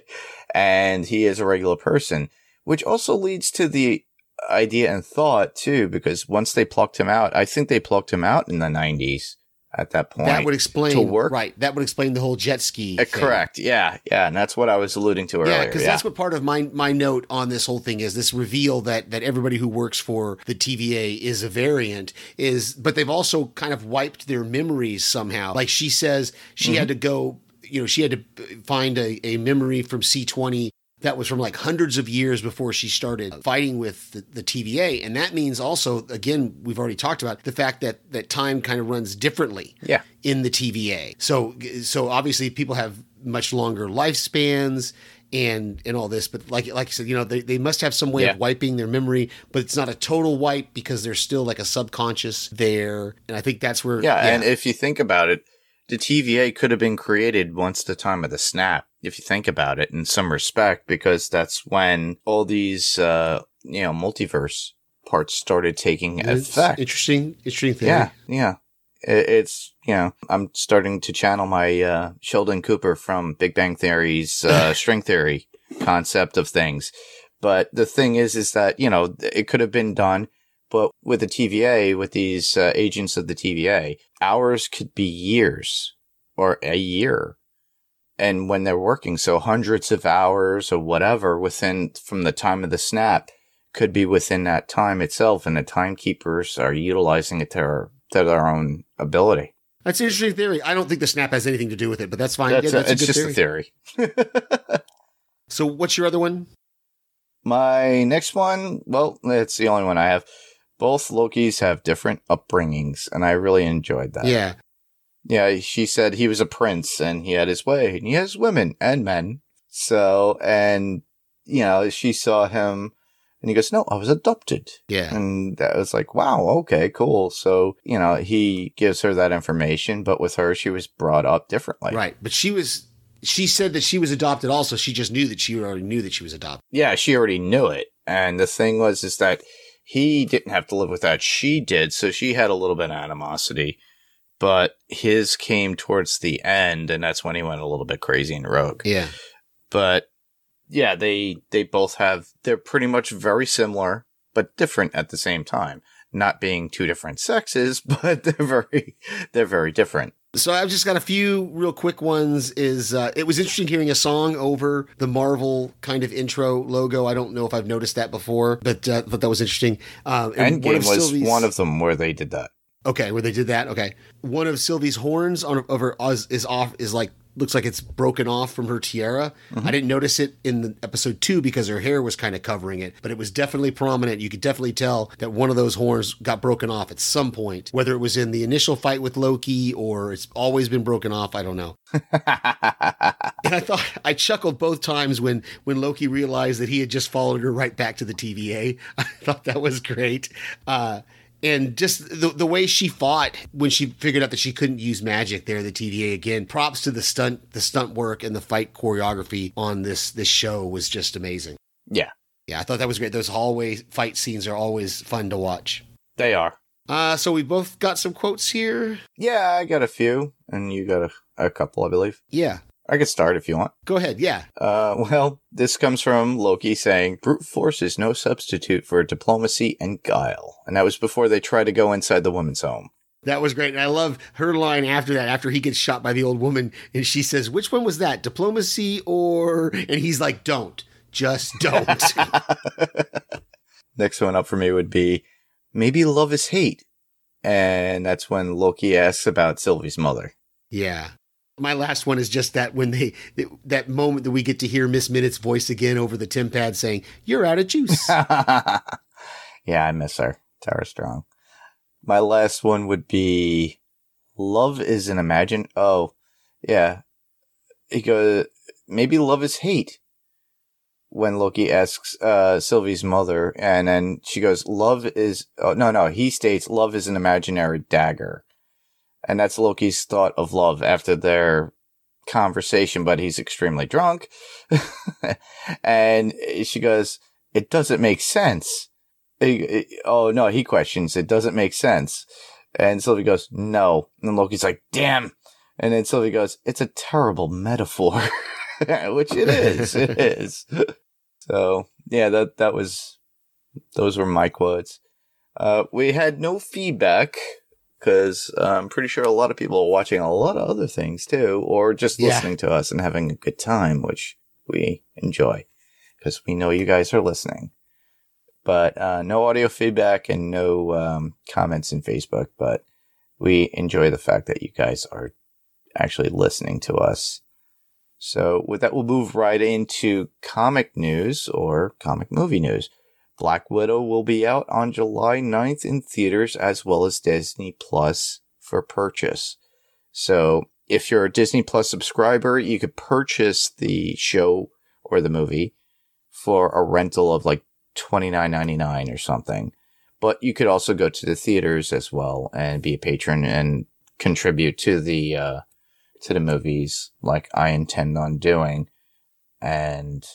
and he is a regular person, which also leads to the idea and thought too, because once they plucked him out, I think they plucked him out in the nineties at that point. that would explain to work. right. That would explain the whole jet ski. Uh, correct. Yeah. Yeah. And that's what I was alluding to earlier. Yeah, because that's what part of my my note on this whole thing is this reveal that that everybody who works for the TVA is a variant is, but they've also kind of wiped their memories somehow. Like she says, she Mm-hmm. had to go, you know, she had to find a, a memory from C twenty that was from like hundreds of years before she started fighting with the, the TVA. And that means also, again, we've already talked about the fact that that time kind of runs differently Yeah. in the TVA. So so obviously people have much longer lifespans and and all this, but like like I said, you know, they, they must have some way Yeah. of wiping their memory, but it's not a total wipe because there's still like a subconscious there. And I think that's where Yeah, and if you think about it, the TVA could have been created once the time of the snap, if you think about it in some respect, because that's when all these, uh, you know, multiverse parts started taking It's effect. interesting interesting thing. Yeah, yeah. It, it's, you know, I'm starting to channel my uh, Sheldon Cooper from Big Bang Theory's uh, string theory concept of things. But the thing is, is that, you know, it could have been done, but with the TVA, with these uh, agents of the TVA, hours could be years or a year. And when they're working, so hundreds of hours or whatever within from the time of the snap could be within that time itself, and the timekeepers are utilizing it to their, to their own ability. That's an interesting theory. I don't think the snap has anything to do with it, but that's fine. That's yeah, a- that's a it's just theory. a theory. So what's your other one? My next one, well, it's the only one I have. Both Lokis have different upbringings, and I really enjoyed that. Yeah. Yeah, she said he was a prince and he had his way and he has women and men. So, and, you know, she saw him and he goes, no, I was adopted. Yeah. And that was like, wow, okay, cool. So, you know, he gives her that information, but with her, she was brought up differently. Right. But she was she said that she was adopted also. She just knew that she already knew that she was adopted. Yeah, she already knew it. And the thing was, is that he didn't have to live with that. She did. So she had a little bit of animosity, but his came towards the end. And that's when he went a little bit crazy and rogue. Yeah. but yeah, they they both have they're pretty much very similar but different at the same time. Not being two different sexes, but they're very they're very different. So I've just got a few real quick ones. Is uh, it was interesting hearing a song over the Marvel kind of intro logo. I don't know if I've noticed that before, but uh, thought that was interesting. Um, and Endgame was Sylvie's- one of them where they did that. Okay, where they did that. Okay, one of Sylvie's horns on of her is, is off is like looks like it's broken off from her tiara. I didn't notice it in the episode two because her hair was kind of covering it, but it was definitely prominent. You could definitely tell that one of those horns got broken off at some point, whether it was in the initial fight with Loki or it's always been broken off. I don't know. And I thought I chuckled both times when when Loki realized that he had just followed her right back to the TVA. I thought that was great. Uh, and just the the way she fought when she figured out that she couldn't use magic there, the TVA again. Props to the stunt the stunt work and the fight choreography on this this show was just amazing. yeah, Yeah, I thought that was great. Those hallway fight scenes are always fun to watch. they are. Uh, so we both got some quotes here. Yeah, I got a few, and you got a, a couple, I believe. Yeah, I could start if you want. go ahead. Yeah, Uh, well, this comes from Loki saying, brute force is no substitute for diplomacy and guile. And that was before they tried to go inside the woman's home. That was great. And I love her line after that, after he gets shot by the old woman. And she says, Which one was that? Diplomacy or. And he's like, Don't. Just don't. Next one up for me would be, maybe love is hate. And that's when Loki asks about Sylvie's mother. yeah. My last one is just that when they, that moment that we get to hear Miss Minute's voice again over the TemPad saying, You're out of juice. yeah, I miss her. Tara Strong. My last one would be love is an imagine. Oh, yeah. He goes, maybe love is hate. When Loki asks uh, Sylvie's mother, and then she goes, "Love is oh no no." He states, "Love is an imaginary dagger," and that's Loki's thought of love after their conversation. But he's extremely drunk, and she goes, "It doesn't make sense." He- he- oh no, he questions. It doesn't make sense. And Sylvie goes, no. And Loki's like, damn. And then Sylvie goes, it's a terrible metaphor, which it is. it is. So yeah, that, that was, those were my quotes. Uh, we had no feedback because I'm pretty sure a lot of people are watching a lot of other things too, or just Yeah. listening to us and having a good time, which we enjoy because we know you guys are listening but uh, no audio feedback and no um, comments in Facebook. But we enjoy the fact that you guys are actually listening to us So with that, we'll move right into comic news or comic movie news. Black Widow will be out on July 9th in theaters as well as Disney Plus for purchase. So if you're a Disney Plus subscriber, you could purchase the show or the movie for a rental of like $29.99 or something. But you could also go to the theaters as well and be a patron and contribute to the, uh, to the movies like I intend on doing. And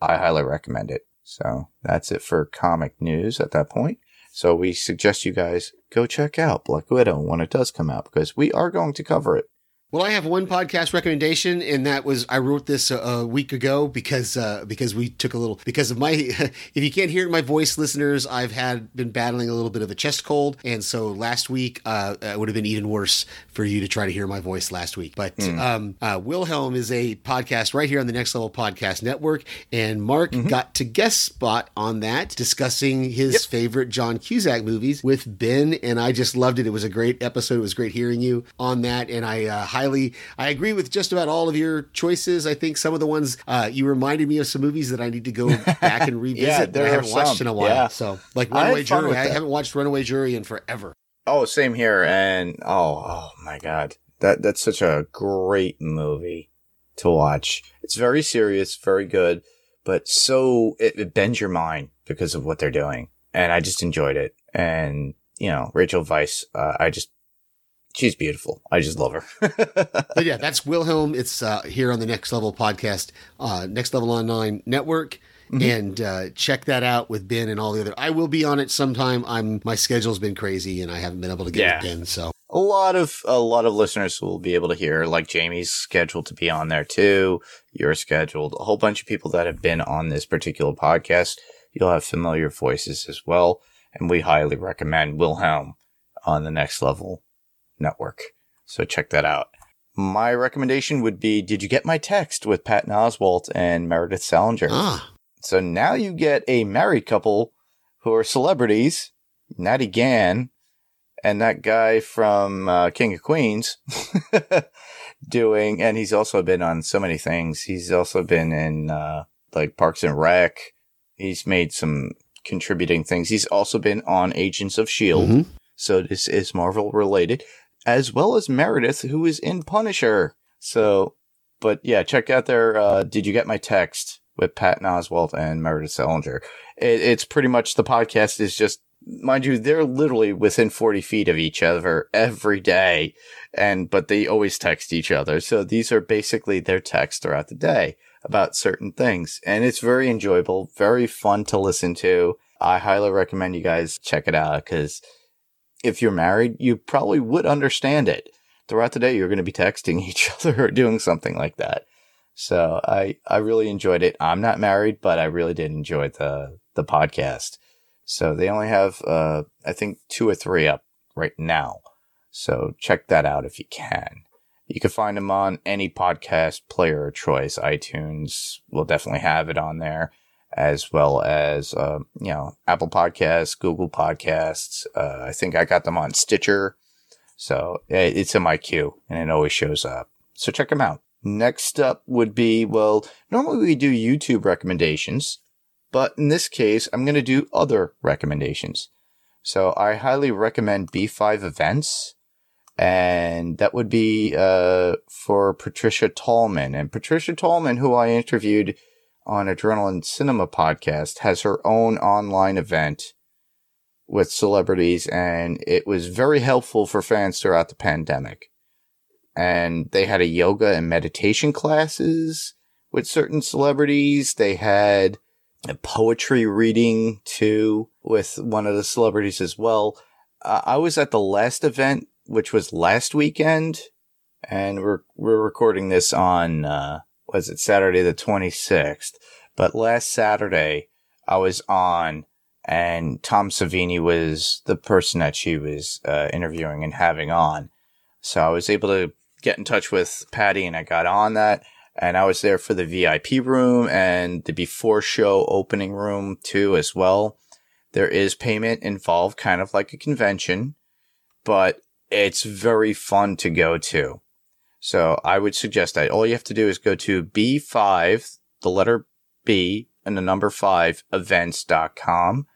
I highly recommend it. So that's it for comic news at that point. So we suggest you guys go check out Black Widow when it does come out because we are going to cover it. Well, I have one podcast recommendation, and that was I wrote this a, a week ago because uh, because we took a little because of my if you can't hear my voice, listeners, I've had been battling a little bit of a chest cold, and so last week uh, it would have been even worse for you to try to hear my voice last week. But um, uh, Wilhelm is a podcast right here on the Next Level Podcast Network, and Mark got to guest spot on that discussing his favorite John Cusack movies with Ben, and I just loved it. It was a great episode. It was great hearing you on that, and I uh, highly I agree with just about all of your choices. I think some of the ones uh, you reminded me of some movies that I need to go back and revisit Yeah, that I haven't watched some. in a while. Yeah. So like Runaway fun Jury, I haven't watched Runaway Jury in forever. Oh, same here. And oh, oh my God. That, that's such a great movie to watch. It's very serious, very good, but so it, it bends your mind because of what they're doing. And I just enjoyed it. And, you know, Rachel Weisz, uh, I just, she's beautiful. I just love her. But yeah, that's Wilhelm. It's uh, here on the Next Level podcast, uh, Next Level Online Network. Mm-hmm. And uh, check that out with Ben and all the other. I will be on it sometime. I'm my schedule's been crazy and I haven't been able to get Yeah. with Ben. So a lot of a lot of listeners will be able to hear like Jamie's scheduled to be on there too. You're scheduled. A whole bunch of people that have been on this particular podcast. You'll have familiar voices as well, and we highly recommend Wilhelm on the Next Level Network. So check that out. My recommendation would be Did You Get My Text with Patton Oswalt and Meredith Salenger. ah, So now you get a married couple who are celebrities, Natty Gann and that guy from uh, King of Queens doing, and he's also been on so many things. He's also been in uh, like Parks and Rec. He's made some contributing things. He's also been on Agents of S.H.I.E.L.D. Mhm. E So this is Marvel related, as well as Meredith, who is in Punisher. So, but yeah, check out their uh, Did You Get My Text with Patton Oswalt and Meredith Salenger. It, it's pretty much the podcast is just, mind you, they're literally within 40 feet of each other every day. And, but they always text each other. So these are basically their texts throughout the day about certain things. And it's very enjoyable, very fun to listen to. I highly recommend you guys check it out because if you're married, you probably would understand it. Throughout the day, you're going to be texting each other or doing something like that. So I, I really enjoyed it. I'm not married, but I really did enjoy the, the podcast. So they only have, uh, I think two or three up right now. So check that out if you can. You can find them on any podcast player of choice. iTunes will definitely have it on there, as well as, uh, you know, Apple Podcasts, Google Podcasts. Uh, I think I got them on Stitcher. So it's in my queue and it always shows up. So check them out. Next up would be, well, normally we do YouTube recommendations, but in this case, I'm going to do other recommendations. So I highly recommend B5 events. And that would be, uh, for Patricia Tallman. And Patricia Tallman, who I interviewed on Adrenaline Cinema podcast, has her own online event with celebrities and it was very helpful for fans throughout the pandemic. And they had a yoga and meditation classes with certain celebrities. They had a poetry reading too with one of the celebrities as well. Uh, I was at the last event, which was last weekend, and we're we're recording this on uh, was it Saturday the twenty sixth? But last Saturday I was on, and Tom Savini was the person that she was uh, interviewing and having on. So I was able to get in touch with Patty, and I got on that. And I was there for the VIP room and the before show opening room too, as well. There is payment involved, kind of like a convention, but it's very fun to go to. So I would suggest that all you have to do is go to B5, the letter B, and the number 5 events.com,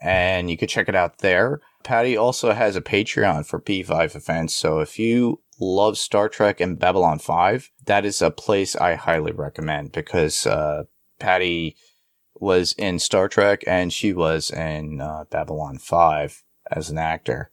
and you can check it out there. Patty also has a Patreon for B5 events. So if you love Star Trek and Babylon 5, that is a place I highly recommend because uh, Patty was in Star Trek and she was in uh, Babylon 5 as an actor.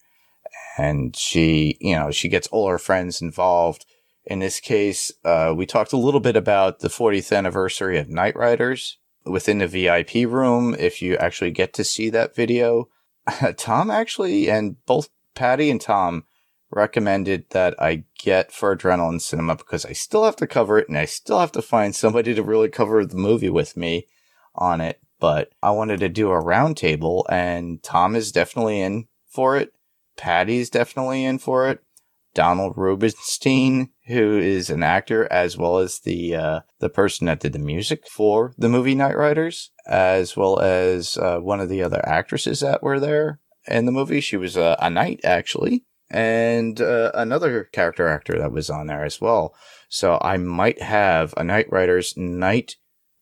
And she, you know, she gets all her friends involved. In this case, uh, we talked a little bit about the 40th anniversary of Knightriders within the VIP room. If you actually get to see that video, Tom actually, and both Patty and Tom recommended that I get for Adrenaline Cinema because I still have to cover it and I still have to find somebody to really cover the movie with me on it. But I wanted to do a roundtable and Tom is definitely in for it. Patty's definitely in for it. Donald Rubinstein, who is an actor as well as the uh, the person that did the music for the movie Knightriders, as well as uh, one of the other actresses that were there in the movie. She was uh, a knight actually, and uh, another character actor that was on there as well. So I might have a Knightriders Night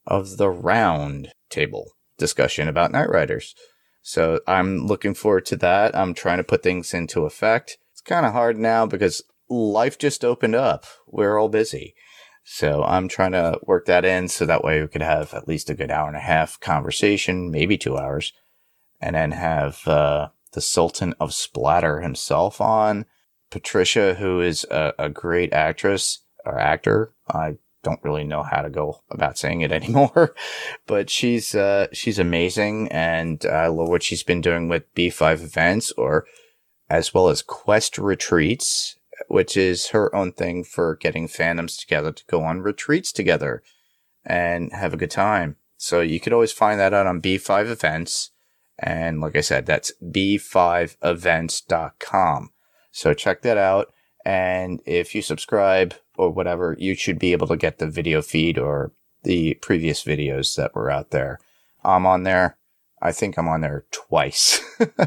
of the Round table discussion about Knightriders. So I'm looking forward to that. I'm trying to put things into effect kind of hard now because life just opened up. We're all busy. So I'm trying to work that in so that way we could have at least a good hour and a half conversation, maybe two hours, and then have uh, the Sultan of Splatter himself on. Patricia, who is a, a great actress or actor. I don't really know how to go about saying it anymore, but she's uh, she's amazing, and I love what she's been doing with B5 events or as well as Quest Retreats, which is her own thing for getting fandoms together to go on retreats together and have a good time. So you could always find that out on B5 Events. And like I said, that's b5events.com. So check that out. And if you subscribe or whatever, you should be able to get the video feed or the previous videos that were out there. I'm on there. I think I'm on there twice.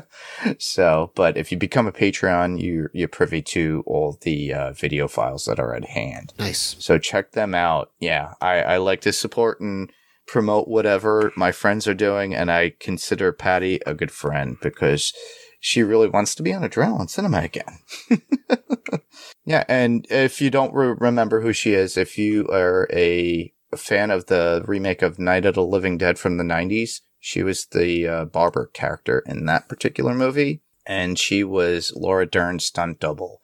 so, but if you become a Patreon, you, you're privy to all the uh, video files that are at hand. Nice. So check them out. Yeah, I, I like to support and promote whatever my friends are doing, and I consider Patty a good friend because she really wants to be on Adrenaline Cinema again. yeah, and if you don't re- remember who she is, if you are a fan of the remake of Night of the Living Dead from the 90s, she was the uh, barber character in that particular movie, and she was Laura Dern's stunt double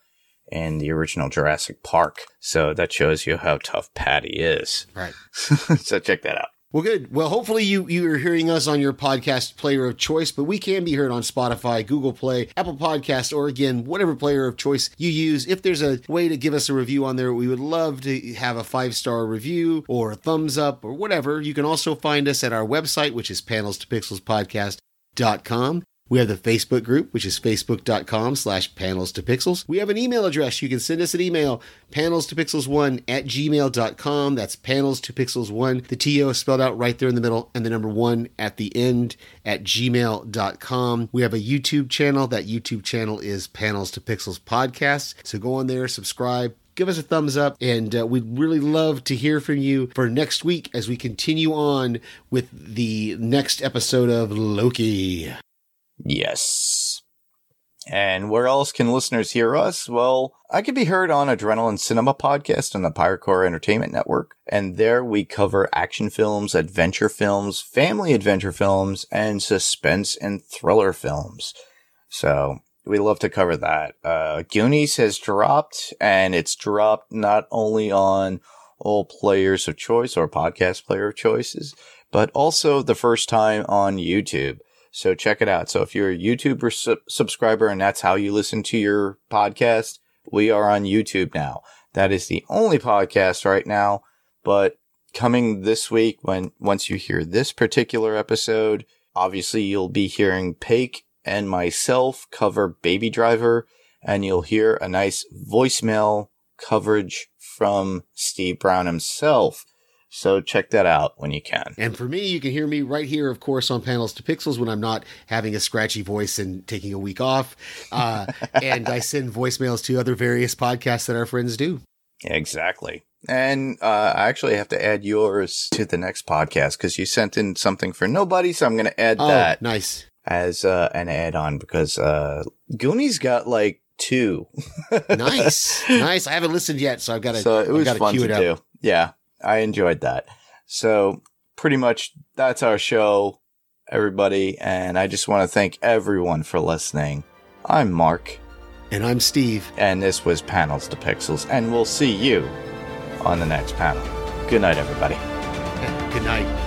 in the original Jurassic Park. So that shows you how tough Patty is. Right. so check that out. Well, good. Well, hopefully you you are hearing us on your podcast player of choice, but we can be heard on Spotify, Google Play, Apple Podcast, or again whatever player of choice you use. If there's a way to give us a review on there, we would love to have a five star review or a thumbs up or whatever. You can also find us at our website, which is panels to pixels podcast.com. We have the Facebook group, which is facebook.com slash panels to pixels. We have an email address. You can send us an email, panels to pixels1 at gmail.com. That's panels to pixels1. The TO is spelled out right there in the middle and the number one at the end at gmail.com. We have a YouTube channel. That YouTube channel is panels to pixels podcast. So go on there, subscribe, give us a thumbs up, and uh, we'd really love to hear from you for next week as we continue on with the next episode of Loki. Yes. And where else can listeners hear us? Well, I can be heard on Adrenaline Cinema Podcast on the Pirate Core Entertainment Network. And there we cover action films, adventure films, family adventure films, and suspense and thriller films. So we love to cover that. Uh, Goonies has dropped, and it's dropped not only on all players of choice or podcast player of choices, but also the first time on YouTube. So check it out. So if you're a YouTube su- subscriber and that's how you listen to your podcast, we are on YouTube now. That is the only podcast right now, but coming this week when once you hear this particular episode, obviously you'll be hearing Paik and myself cover Baby Driver and you'll hear a nice voicemail coverage from Steve Brown himself so check that out when you can. And for me, you can hear me right here, of course, on Panels to Pixels when I'm not having a scratchy voice and taking a week off. Uh, and I send voicemails to other various podcasts that our friends do. Exactly. And uh, I actually have to add yours to the next podcast because you sent in something for nobody. So I'm going to add Oh, that nice. as uh, an add on because uh, Goonies got like two. Nice. nice. I haven't listened yet, so I've got to so it was fun to do. Yeah, I enjoyed that. So pretty much that's our show, everybody. And I just want to thank everyone for listening. I'm Mark, And I'm Steve. and this was Panels to Pixels, and we'll see you on the next panel. Good night, everybody. Good night.